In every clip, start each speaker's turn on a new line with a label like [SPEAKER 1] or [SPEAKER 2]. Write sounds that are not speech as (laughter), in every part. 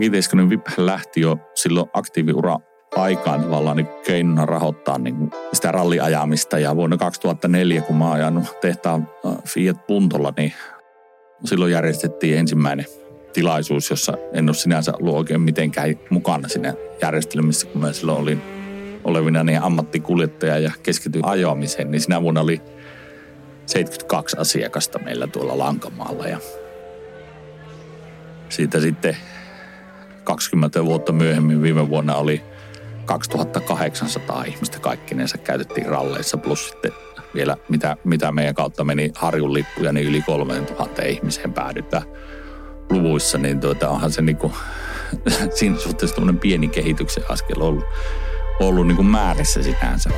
[SPEAKER 1] Kiteiskonen VIP lähti jo silloin aktiiviura aikaan tavallaan niin keinona rahoittaa niin sitä ralliajamista. Ja vuonna 2004, kun mä oon ajanut tehtaan äh, Fiat Puntolla, niin silloin järjestettiin ensimmäinen tilaisuus, jossa en ole sinänsä ollut oikein mitenkään mukana siinä järjestelmissä, kun mä silloin olin olevina niin ammattikuljettaja ja keskityin ajoamiseen, niin sinä vuonna oli 72 asiakasta meillä tuolla Lankamaalla ja siitä sitten 20 vuotta myöhemmin viime vuonna oli 2800 ihmistä kaikkinensa käytettiin ralleissa, plus sitten vielä mitä, mitä meidän kautta meni Harjun lippuja, niin yli 3000 ihmiseen päädytään luvuissa, niin tuota, onhan se niinku, (laughs) siinä suhteessa pieni kehityksen askel ollut, ollut niinku määrissä sinänsä.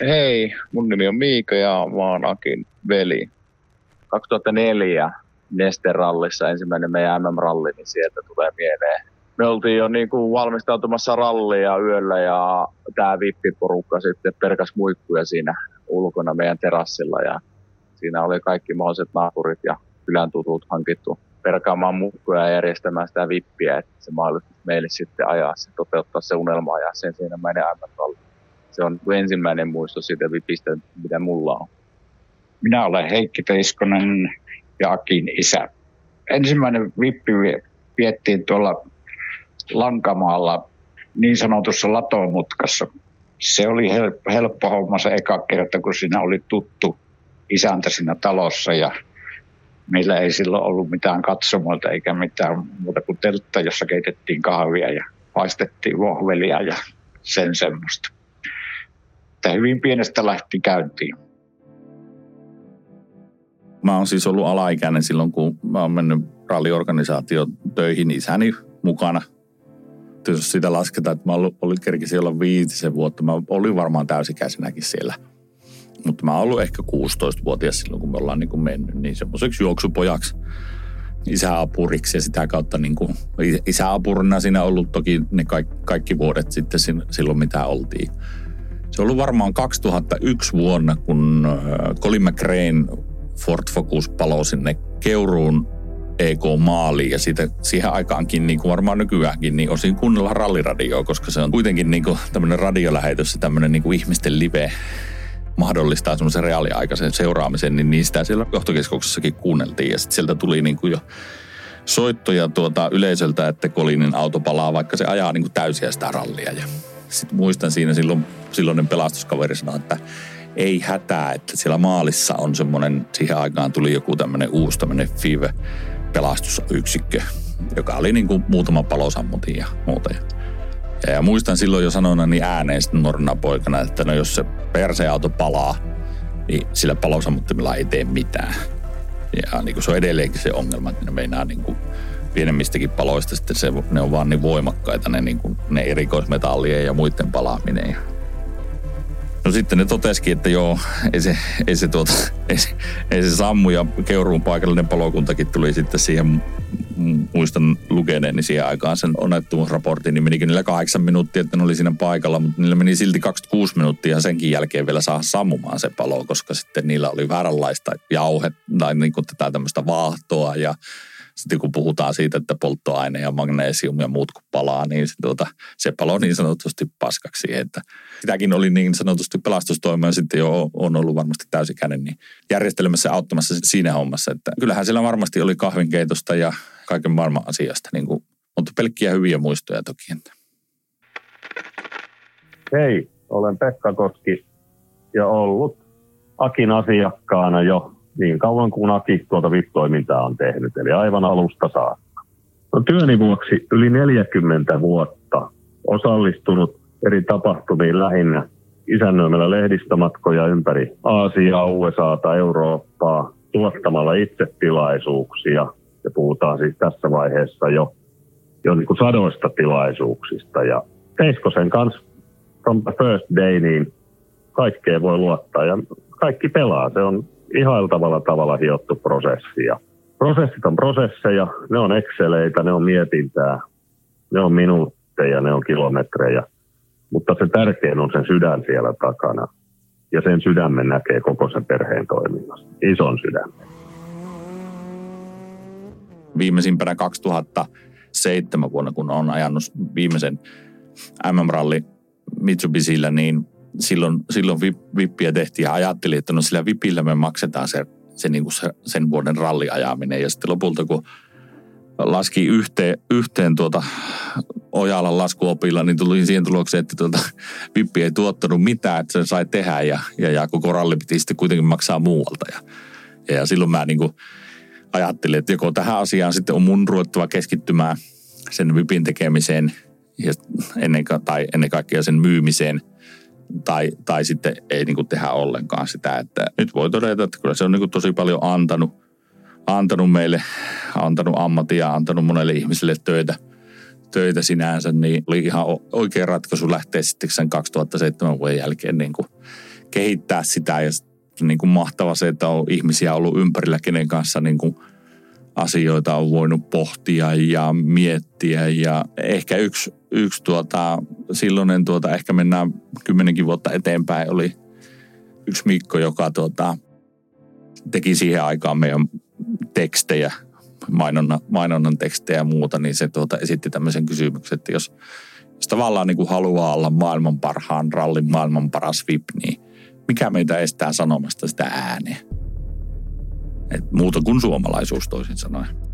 [SPEAKER 2] Hei, mun nimi on Miika ja mä oon Akin veli. 2004 Neste-rallissa ensimmäinen meidän MM-ralli, niin sieltä tulee mieleen. Me oltiin jo niin kuin valmistautumassa rallia yöllä ja tämä vippiporukka sitten perkas muikkuja siinä ulkona meidän terassilla ja siinä oli kaikki mahdolliset naapurit ja kylän tutut hankittu perkaamaan muikkuja ja järjestämään sitä vippiä, että se mahdollisuus meille sitten ajaa se, toteuttaa se unelma ja sen siinä meidän MM-ralli. Se on ensimmäinen muisto siitä vipistä, mitä mulla on.
[SPEAKER 3] Minä olen Heikki Teiskonen ja Akin isä. Ensimmäinen vippi viettiin tuolla Lankamaalla niin sanotussa latomutkassa. Se oli helppo homma se eka kerta, kun siinä oli tuttu isäntä siinä talossa ja meillä ei silloin ollut mitään katsomoita eikä mitään muuta kuin teltta, jossa keitettiin kahvia ja paistettiin vohvelia ja sen semmoista. Että hyvin pienestä lähti käyntiin.
[SPEAKER 1] Mä oon siis ollut alaikäinen silloin, kun mä oon mennyt ralliorganisaatio töihin isäni mukana. Jos sitä lasketaan, että mä olin kerkisin olla viitisen vuotta, mä olin varmaan täysikäisenäkin siellä. Mutta mä oon ollut ehkä 16-vuotias silloin, kun me ollaan niin kuin mennyt, niin semmoiseksi juoksupojaksi isäapuriksi ja sitä kautta niin kuin isäapurina siinä ollut toki ne kaikki, kaikki vuodet sitten silloin, mitä oltiin. Se on ollut varmaan 2001 vuonna, kun äh, Colin McRae Ford Focus palo sinne Keuruun EK-maaliin ja siitä, siihen aikaankin, niin kuin varmaan nykyäänkin, niin osin kuunnella ralliradioa, koska se on kuitenkin niin kuin tämmöinen radiolähetys ja tämmöinen niin kuin ihmisten live mahdollistaa semmoisen reaaliaikaisen seuraamisen, niin niistä siellä johtokeskuksessakin kuunneltiin ja sitten sieltä tuli niin kuin jo soittoja tuota yleisöltä, että Kolinin auto palaa, vaikka se ajaa niin kuin täysiä sitä rallia. Ja sitten muistan siinä silloin, silloinen pelastuskaveri sanoi, että ei hätää, että siellä maalissa on semmoinen, siihen aikaan tuli joku tämmöinen uusi tämmöinen FIVE pelastusyksikkö, joka oli niin kuin muutama palosammutin ja muuta. Ja, ja muistan silloin jo sanona niin ääneen sitten nuorena poikana, että no jos se perseauto palaa, niin sillä palosammuttimella ei tee mitään. Ja niin kuin se on edelleenkin se ongelma, että ne meinaa niin kuin pienemmistäkin paloista sitten se, ne on vaan niin voimakkaita, ne, niin kuin, ne erikoismetallien ja muiden palaaminen. Ja No sitten ne totesikin, että joo, ei se, ei se, tuota, ei se, ei se sammu ja Keuruun paikallinen palokuntakin tuli sitten siihen, muistan lukeneeni siihen aikaan sen onnettomuusraportin, niin menikin niillä kahdeksan minuuttia, että ne oli siinä paikalla, mutta niillä meni silti 26 minuuttia senkin jälkeen vielä saa sammumaan se palo, koska sitten niillä oli vääränlaista jauhe tai niin kuin tätä tämmöistä vaahtoa ja sitten kun puhutaan siitä, että polttoaine ja magnesium ja muut kun palaa, niin se, tuota, se paloo niin sanotusti paskaksi. Että sitäkin oli niin sanotusti pelastustoima sitten jo on ollut varmasti täysikäinen niin järjestelmässä auttamassa siinä hommassa. Että kyllähän siellä varmasti oli kahvinkeitosta ja kaiken maailman asiasta, niin kuin, mutta pelkkiä hyviä muistoja toki.
[SPEAKER 4] Hei, olen Pekka Koski ja ollut Akin asiakkaana jo niin kauan kuin Aki tuota VIP-toimintaa on tehnyt, eli aivan alusta saakka. No, työni vuoksi yli 40 vuotta osallistunut eri tapahtumiin lähinnä isännöimällä lehdistömatkoja ympäri Aasiaa, USAta, Eurooppaa, tuottamalla itse tilaisuuksia. Ja puhutaan siis tässä vaiheessa jo, jo niin kuin sadoista tilaisuuksista. Ja Teiskosen kanssa from the first day, niin kaikkeen voi luottaa ja kaikki pelaa. Se on ihailtavalla tavalla hiottu prosessi. Ja prosessit on prosesseja, ne on exceleitä, ne on mietintää, ne on minuutteja, ne on kilometrejä. Mutta se tärkein on sen sydän siellä takana. Ja sen sydämen näkee koko sen perheen toiminnasta. Ison sydämen.
[SPEAKER 1] Viimeisimpänä 2007 vuonna, kun on ajanut viimeisen MM-ralli Mitsubisillä, niin silloin, silloin vippiä tehtiin ja ajattelin, että no sillä vipillä me maksetaan se, se, niin kuin se sen vuoden ralliajaminen. Ja sitten lopulta, kun laski yhteen, yhteen tuota Ojalan laskuopilla, niin tuli siihen tulokseen, että tuota, vippi ei tuottanut mitään, että sen sai tehdä ja, ja, ja koko ralli piti sitten kuitenkin maksaa muualta. Ja, ja, ja silloin mä niin kuin ajattelin, että joko tähän asiaan sitten on mun ruvettava keskittymään sen vipin tekemiseen ja ennen, tai ennen kaikkea sen myymiseen – tai, tai sitten ei niin kuin tehdä ollenkaan sitä. Että nyt voi todeta, että kyllä se on niin kuin tosi paljon antanut, antanut meille, antanut ammattia, antanut monelle ihmiselle töitä, töitä sinänsä, niin oli ihan oikea ratkaisu lähteä sitten sen 2007 vuoden jälkeen niin kuin kehittää sitä ja niin kuin mahtava se, että on ihmisiä ollut ympärillä, kenen kanssa niin kuin asioita on voinut pohtia ja miettiä ja ehkä yksi, yksi tuota, silloinen tuota, ehkä mennään kymmenenkin vuotta eteenpäin, oli yksi Mikko, joka tuota, teki siihen aikaan meidän tekstejä, mainonnan, mainonnan tekstejä ja muuta, niin se tuota, esitti tämmöisen kysymyksen, että jos, jos tavallaan niin kuin haluaa olla maailman parhaan rallin maailman paras VIP, niin mikä meitä estää sanomasta sitä ääneen? Et muuta kuin suomalaisuus toisin sanoen.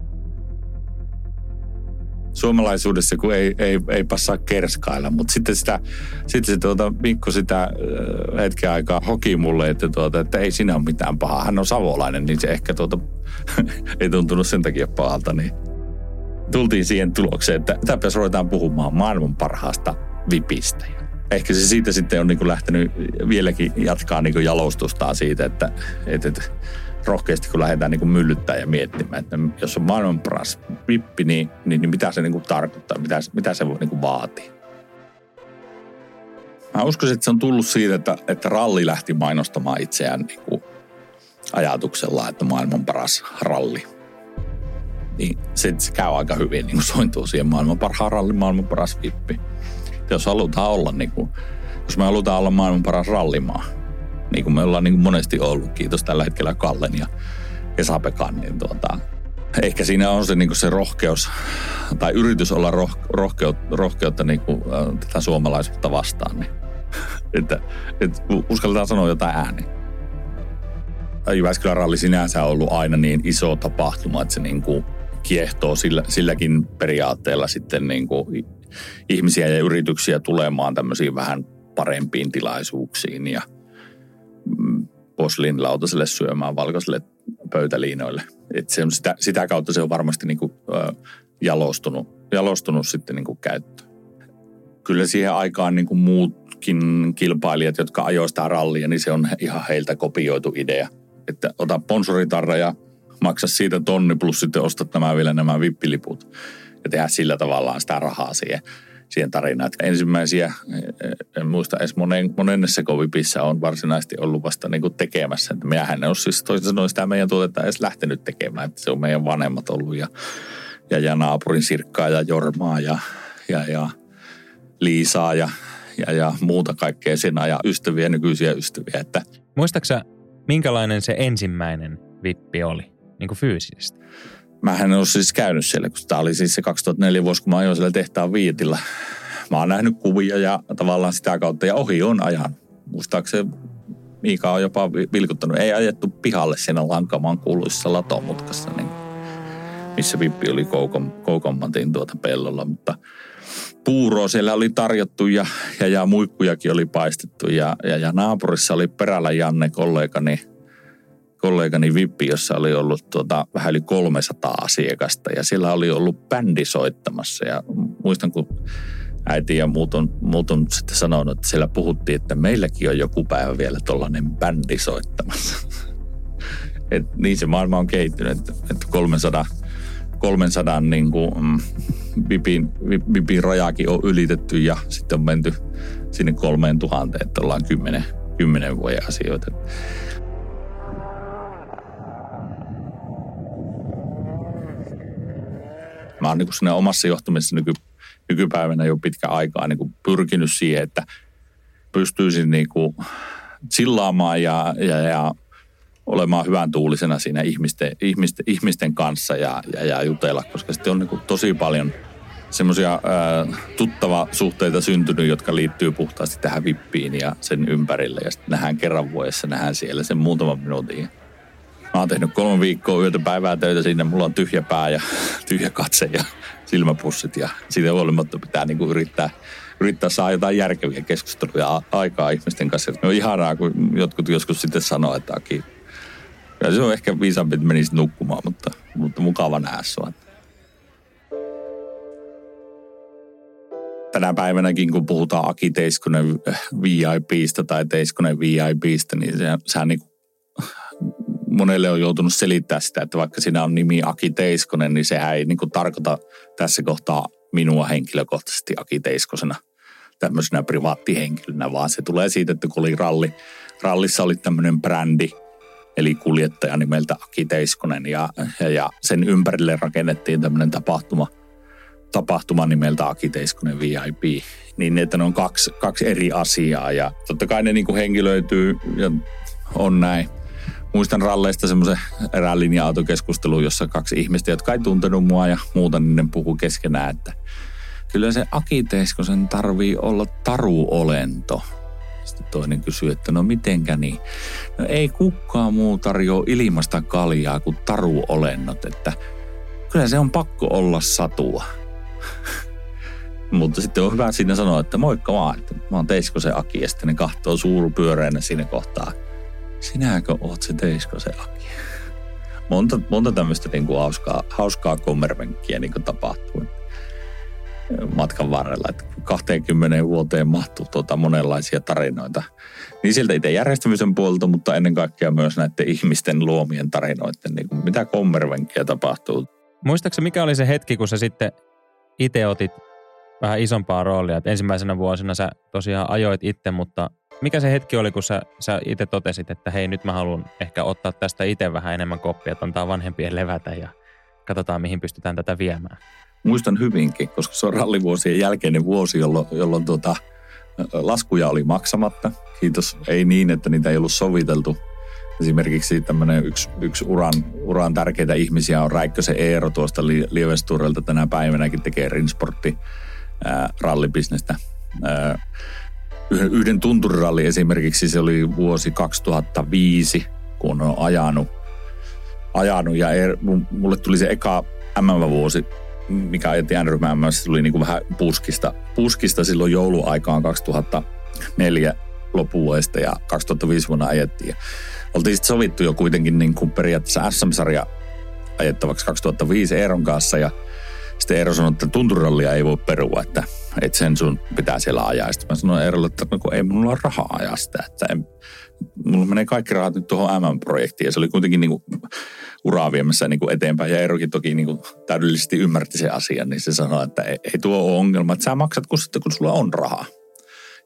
[SPEAKER 1] Suomalaisuudessa, kun ei, ei, ei passaa kerskailla, mutta sitten sitä, sitten se tuota, Mikko sitä äh, hetken aikaa hoki mulle, että, tuota, että ei siinä ole mitään pahaa. Hän on savolainen, niin se ehkä tuota, (laughs) ei tuntunut sen takia pahalta. Niin tultiin siihen tulokseen, että täpäs ruvetaan puhumaan maailman parhaasta vipistä. Ehkä se siitä sitten on niin lähtenyt vieläkin jatkaa niin jalostustaan siitä, että, että, että rohkeasti, kun lähdetään niin kuin ja miettimään, että jos on maailman paras vippi, niin, niin, niin mitä se niin kuin tarkoittaa, mitä, mitä se voi niin kuin vaatia. Mä uskoisin, että se on tullut siitä, että, että ralli lähti mainostamaan itseään niin kuin ajatuksella, että maailman paras ralli. Niin se, se käy aika hyvin niin kuin sointuu siihen maailman parhaan ralli, maailman paras vippi. Jos halutaan olla niin kuin, jos me halutaan olla maailman paras rallimaa, niin kuin me ollaan niin kuin monesti ollut. Kiitos tällä hetkellä Kallen ja Esapekan. Niin tuota, ehkä siinä on se, niin kuin se rohkeus tai yritys olla roh, rohkeutta, rohkeutta niin kuin, äh, tätä suomalaisuutta vastaan. Niin, (laughs) että, että uskalletaan sanoa jotain ääni. Jyväskylän ralli sinänsä on ollut aina niin iso tapahtuma, että se niin kuin kiehtoo sillä, silläkin periaatteella sitten niin kuin ihmisiä ja yrityksiä tulemaan tämmöisiin vähän parempiin tilaisuuksiin ja – poslinlautaselle syömään valkoiselle pöytäliinoille. Et se on sitä, sitä kautta se on varmasti niin kuin, ö, jalostunut, jalostunut sitten niin kuin käyttöön. Kyllä siihen aikaan niin kuin muutkin kilpailijat, jotka ajoivat sitä rallia, niin se on ihan heiltä kopioitu idea. Että ota sponsoritarra ja maksa siitä tonni plus sitten ostat nämä vielä nämä vippiliput ja tehdä sillä tavallaan sitä rahaa siihen siihen tarinaan. Että ensimmäisiä, en muista edes monen, monennessa kovipissä on varsinaisesti ollut vasta niin kuin tekemässä. Että minähän en ole siis toisin sanoen sitä meidän tuotetta edes lähtenyt tekemään. Että se on meidän vanhemmat ollut ja, ja, ja naapurin Sirkkaa ja Jormaa ja, ja, ja Liisaa ja, ja, ja muuta kaikkea sen ja ystäviä, nykyisiä ystäviä. Että
[SPEAKER 5] Muistaaksä, minkälainen se ensimmäinen vippi oli, niin kuin fyysisesti?
[SPEAKER 1] Mä en ole siis käynyt siellä, kun tämä oli siis se 2004 vuosi, kun mä ajoin siellä tehtaan viitillä. Mä oon nähnyt kuvia ja tavallaan sitä kautta, ja ohi on ajan. Muistaakseni Miika on jopa vilkuttanut. Ei ajettu pihalle siinä Lankamaan kuuluisessa latomutkassa, niin missä Vippi oli koukon, koukommatin tuota pellolla, mutta puuroa siellä oli tarjottu ja, ja, ja muikkujakin oli paistettu ja, ja, ja naapurissa oli perällä Janne kollegani kollegani Vippi, jossa oli ollut tuota, vähän yli 300 asiakasta ja siellä oli ollut bändi soittamassa ja muistan kun äiti ja muut on, muut on sitten sanonut, että siellä puhuttiin, että meilläkin on joku päivä vielä tuollainen bändi soittamassa. (laughs) Et niin se maailma on kehittynyt, että, että 300, 300 niin kuin, mm, vipin, vipin rajakin on ylitetty ja sitten on menty sinne kolmeen tuhanteen, että ollaan kymmenen, kymmenen vuoden asioita. Mä oon niin kuin omassa johtamisessa nyky, nykypäivänä jo pitkä aikaa niin kuin pyrkinyt siihen, että pystyisin niin kuin chillaamaan ja, ja, ja olemaan hyvän tuulisena siinä ihmisten, ihmisten, ihmisten kanssa ja, ja, ja jutella, koska sitten on niin tosi paljon semmoisia tuttava suhteita syntynyt, jotka liittyy puhtaasti tähän vippiin ja sen ympärille. Ja sitten nähdään kerran vuodessa, nähdään siellä sen muutaman minuutin. Mä oon tehnyt kolme viikkoa yötä päivää töitä sinne. Mulla on tyhjä pää ja (laughs) tyhjä katse ja silmäpussit. Ja siitä huolimatta pitää niinku yrittää, yrittää saada jotain järkeviä keskusteluja aikaa ihmisten kanssa. Ne on ihanaa, kun jotkut joskus sitten sanoo, että Aki, ja se on ehkä viisaampi, että menisit nukkumaan, mutta, mutta mukava nähdä sua. Tänä päivänäkin, kun puhutaan Aki Teiskonen VIPstä tai Teiskonen VIPstä, niin se, sehän niin monelle on joutunut selittää sitä, että vaikka siinä on nimi Aki Teiskonen, niin sehän ei niin kuin tarkoita tässä kohtaa minua henkilökohtaisesti Aki Teiskosena tämmöisenä privaattihenkilönä, vaan se tulee siitä, että kun oli ralli, rallissa oli tämmöinen brändi, eli kuljettaja nimeltä Aki Teiskonen, ja, ja, ja sen ympärille rakennettiin tämmöinen tapahtuma, tapahtuma nimeltä Aki Teiskonen VIP, niin että ne on kaksi, kaksi eri asiaa, ja totta kai ne niin kuin henkilöityy ja on näin muistan ralleista semmoisen erään linja-autokeskustelun, jossa kaksi ihmistä, jotka ei tuntenut mua ja muuta, niin ne puhu keskenään, että kyllä se Aki sen tarvii olla taruolento. Sitten toinen kysyy, että no mitenkä niin? No ei kukaan muu tarjoa ilmasta kaljaa kuin taruolennot, että kyllä se on pakko olla satua. (laughs) Mutta sitten on hyvä siinä sanoa, että moikka vaan, että mä oon Teiskosen Aki, ja sitten ne kahtoo suurupyöreänä siinä kohtaa – sinäkö oot se se Aki? Monta, monta tämmöistä niin kuin hauskaa, hauskaa kommervenkkiä niin kuin tapahtuu matkan varrella. Että 20 vuoteen mahtuu tuota monenlaisia tarinoita. Niin sieltä itse järjestämisen puolelta, mutta ennen kaikkea myös näiden ihmisten luomien tarinoiden, niin kuin mitä kommervenkkiä tapahtuu.
[SPEAKER 5] Muistaakseni mikä oli se hetki, kun sä sitten itse otit vähän isompaa roolia? Että ensimmäisenä vuosina sä tosiaan ajoit itse, mutta mikä se hetki oli, kun sä, sä itse totesit, että hei nyt mä haluan ehkä ottaa tästä itse vähän enemmän koppia, että antaa vanhempien levätä ja katsotaan mihin pystytään tätä viemään?
[SPEAKER 1] Muistan hyvinkin, koska se on rallivuosien jälkeinen vuosi, jolloin, jolloin tuota, laskuja oli maksamatta. Kiitos, ei niin, että niitä ei ollut soviteltu. Esimerkiksi tämmöinen yksi, yksi uran, uran tärkeitä ihmisiä on Räikkösen Eero tuosta Lievesturelta tänä päivänäkin tekee Rinsportti rallibisnestä yhden tunturiralli esimerkiksi, se oli vuosi 2005, kun on ajanut, ajanut ja er, mulle tuli se eka MM-vuosi, mikä ajettiin n se tuli niin kuin vähän puskista, puskista silloin jouluaikaan 2004 loppuvuodesta ja 2005 vuonna ajettiin. Ja oltiin sitten sovittu jo kuitenkin niin kuin periaatteessa SM-sarja ajettavaksi 2005 Eeron kanssa ja sitten Eero sanoi, että tunturirallia ei voi perua, että, että sen sun pitää siellä ajaa. Sitten mä sanoin Eerolle, että no, ei mulla ole rahaa ajaa sitä, että en, mulla menee kaikki rahat nyt tuohon MM-projektiin. Ja se oli kuitenkin niin kuin uraa viemässä niin kuin eteenpäin. Ja Eerokin toki niin kuin täydellisesti ymmärti sen asian, niin se sanoi, että ei, ei tuo ole ongelma, että sä maksat kun sitten, kun sulla on rahaa.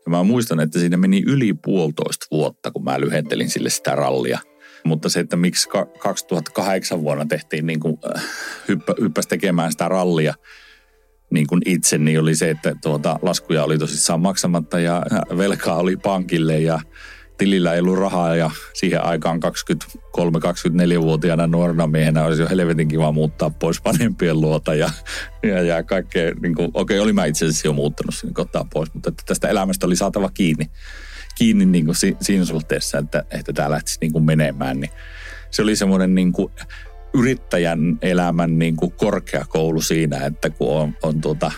[SPEAKER 1] Ja mä muistan, että siinä meni yli puolitoista vuotta, kun mä lyhentelin sille sitä rallia – mutta se, että miksi 2008 vuonna tehtiin niin kuin, äh, hyppä, hyppäsi tekemään sitä rallia niin kuin itse, niin oli se, että tuota, laskuja oli tosissaan maksamatta ja velkaa oli pankille ja tilillä ei ollut rahaa ja siihen aikaan 23-24-vuotiaana nuorena miehenä olisi jo helvetin kiva muuttaa pois vanhempien luota ja, ja, ja kaikkea, niin okei, okay, oli mä itse asiassa jo muuttanut sinne kotaan pois, mutta tästä elämästä oli saatava kiinni kiinni niin kuin si, siinä suhteessa, että, että tämä lähtisi niin kuin menemään. Niin se oli semmoinen niin kuin yrittäjän elämän niin kuin korkeakoulu siinä, että kun on, on tuota,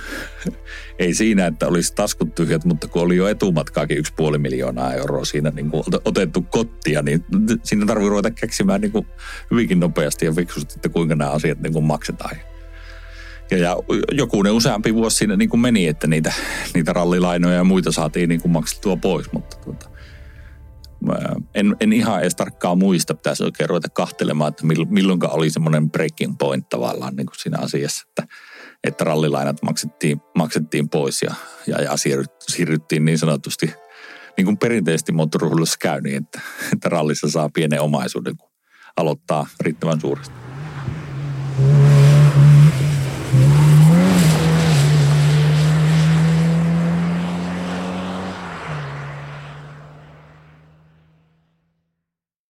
[SPEAKER 1] (laughs) ei siinä, että olisi taskut tyhjät, mutta kun oli jo etumatkaakin yksi puoli miljoonaa euroa siinä niin kuin otettu kottia, niin siinä tarvii ruveta keksimään niin kuin hyvinkin nopeasti ja fiksusti, että kuinka nämä asiat niin kuin maksetaan. Ja, ja jokunen useampi vuosi siinä niin kuin meni, että niitä, niitä rallilainoja ja muita saatiin niin kuin maksettua pois, mutta tuota, en, en ihan edes tarkkaan muista, pitäisi oikein ruveta kahtelemaan, että milloin oli semmoinen breaking point tavallaan niin kuin siinä asiassa, että, että rallilainat maksettiin, maksettiin pois ja, ja, ja siirryttiin niin sanotusti niin kuin perinteisesti moottoriurheilussa käy niin, että, että rallissa saa pienen omaisuuden, kun aloittaa riittävän suuresti.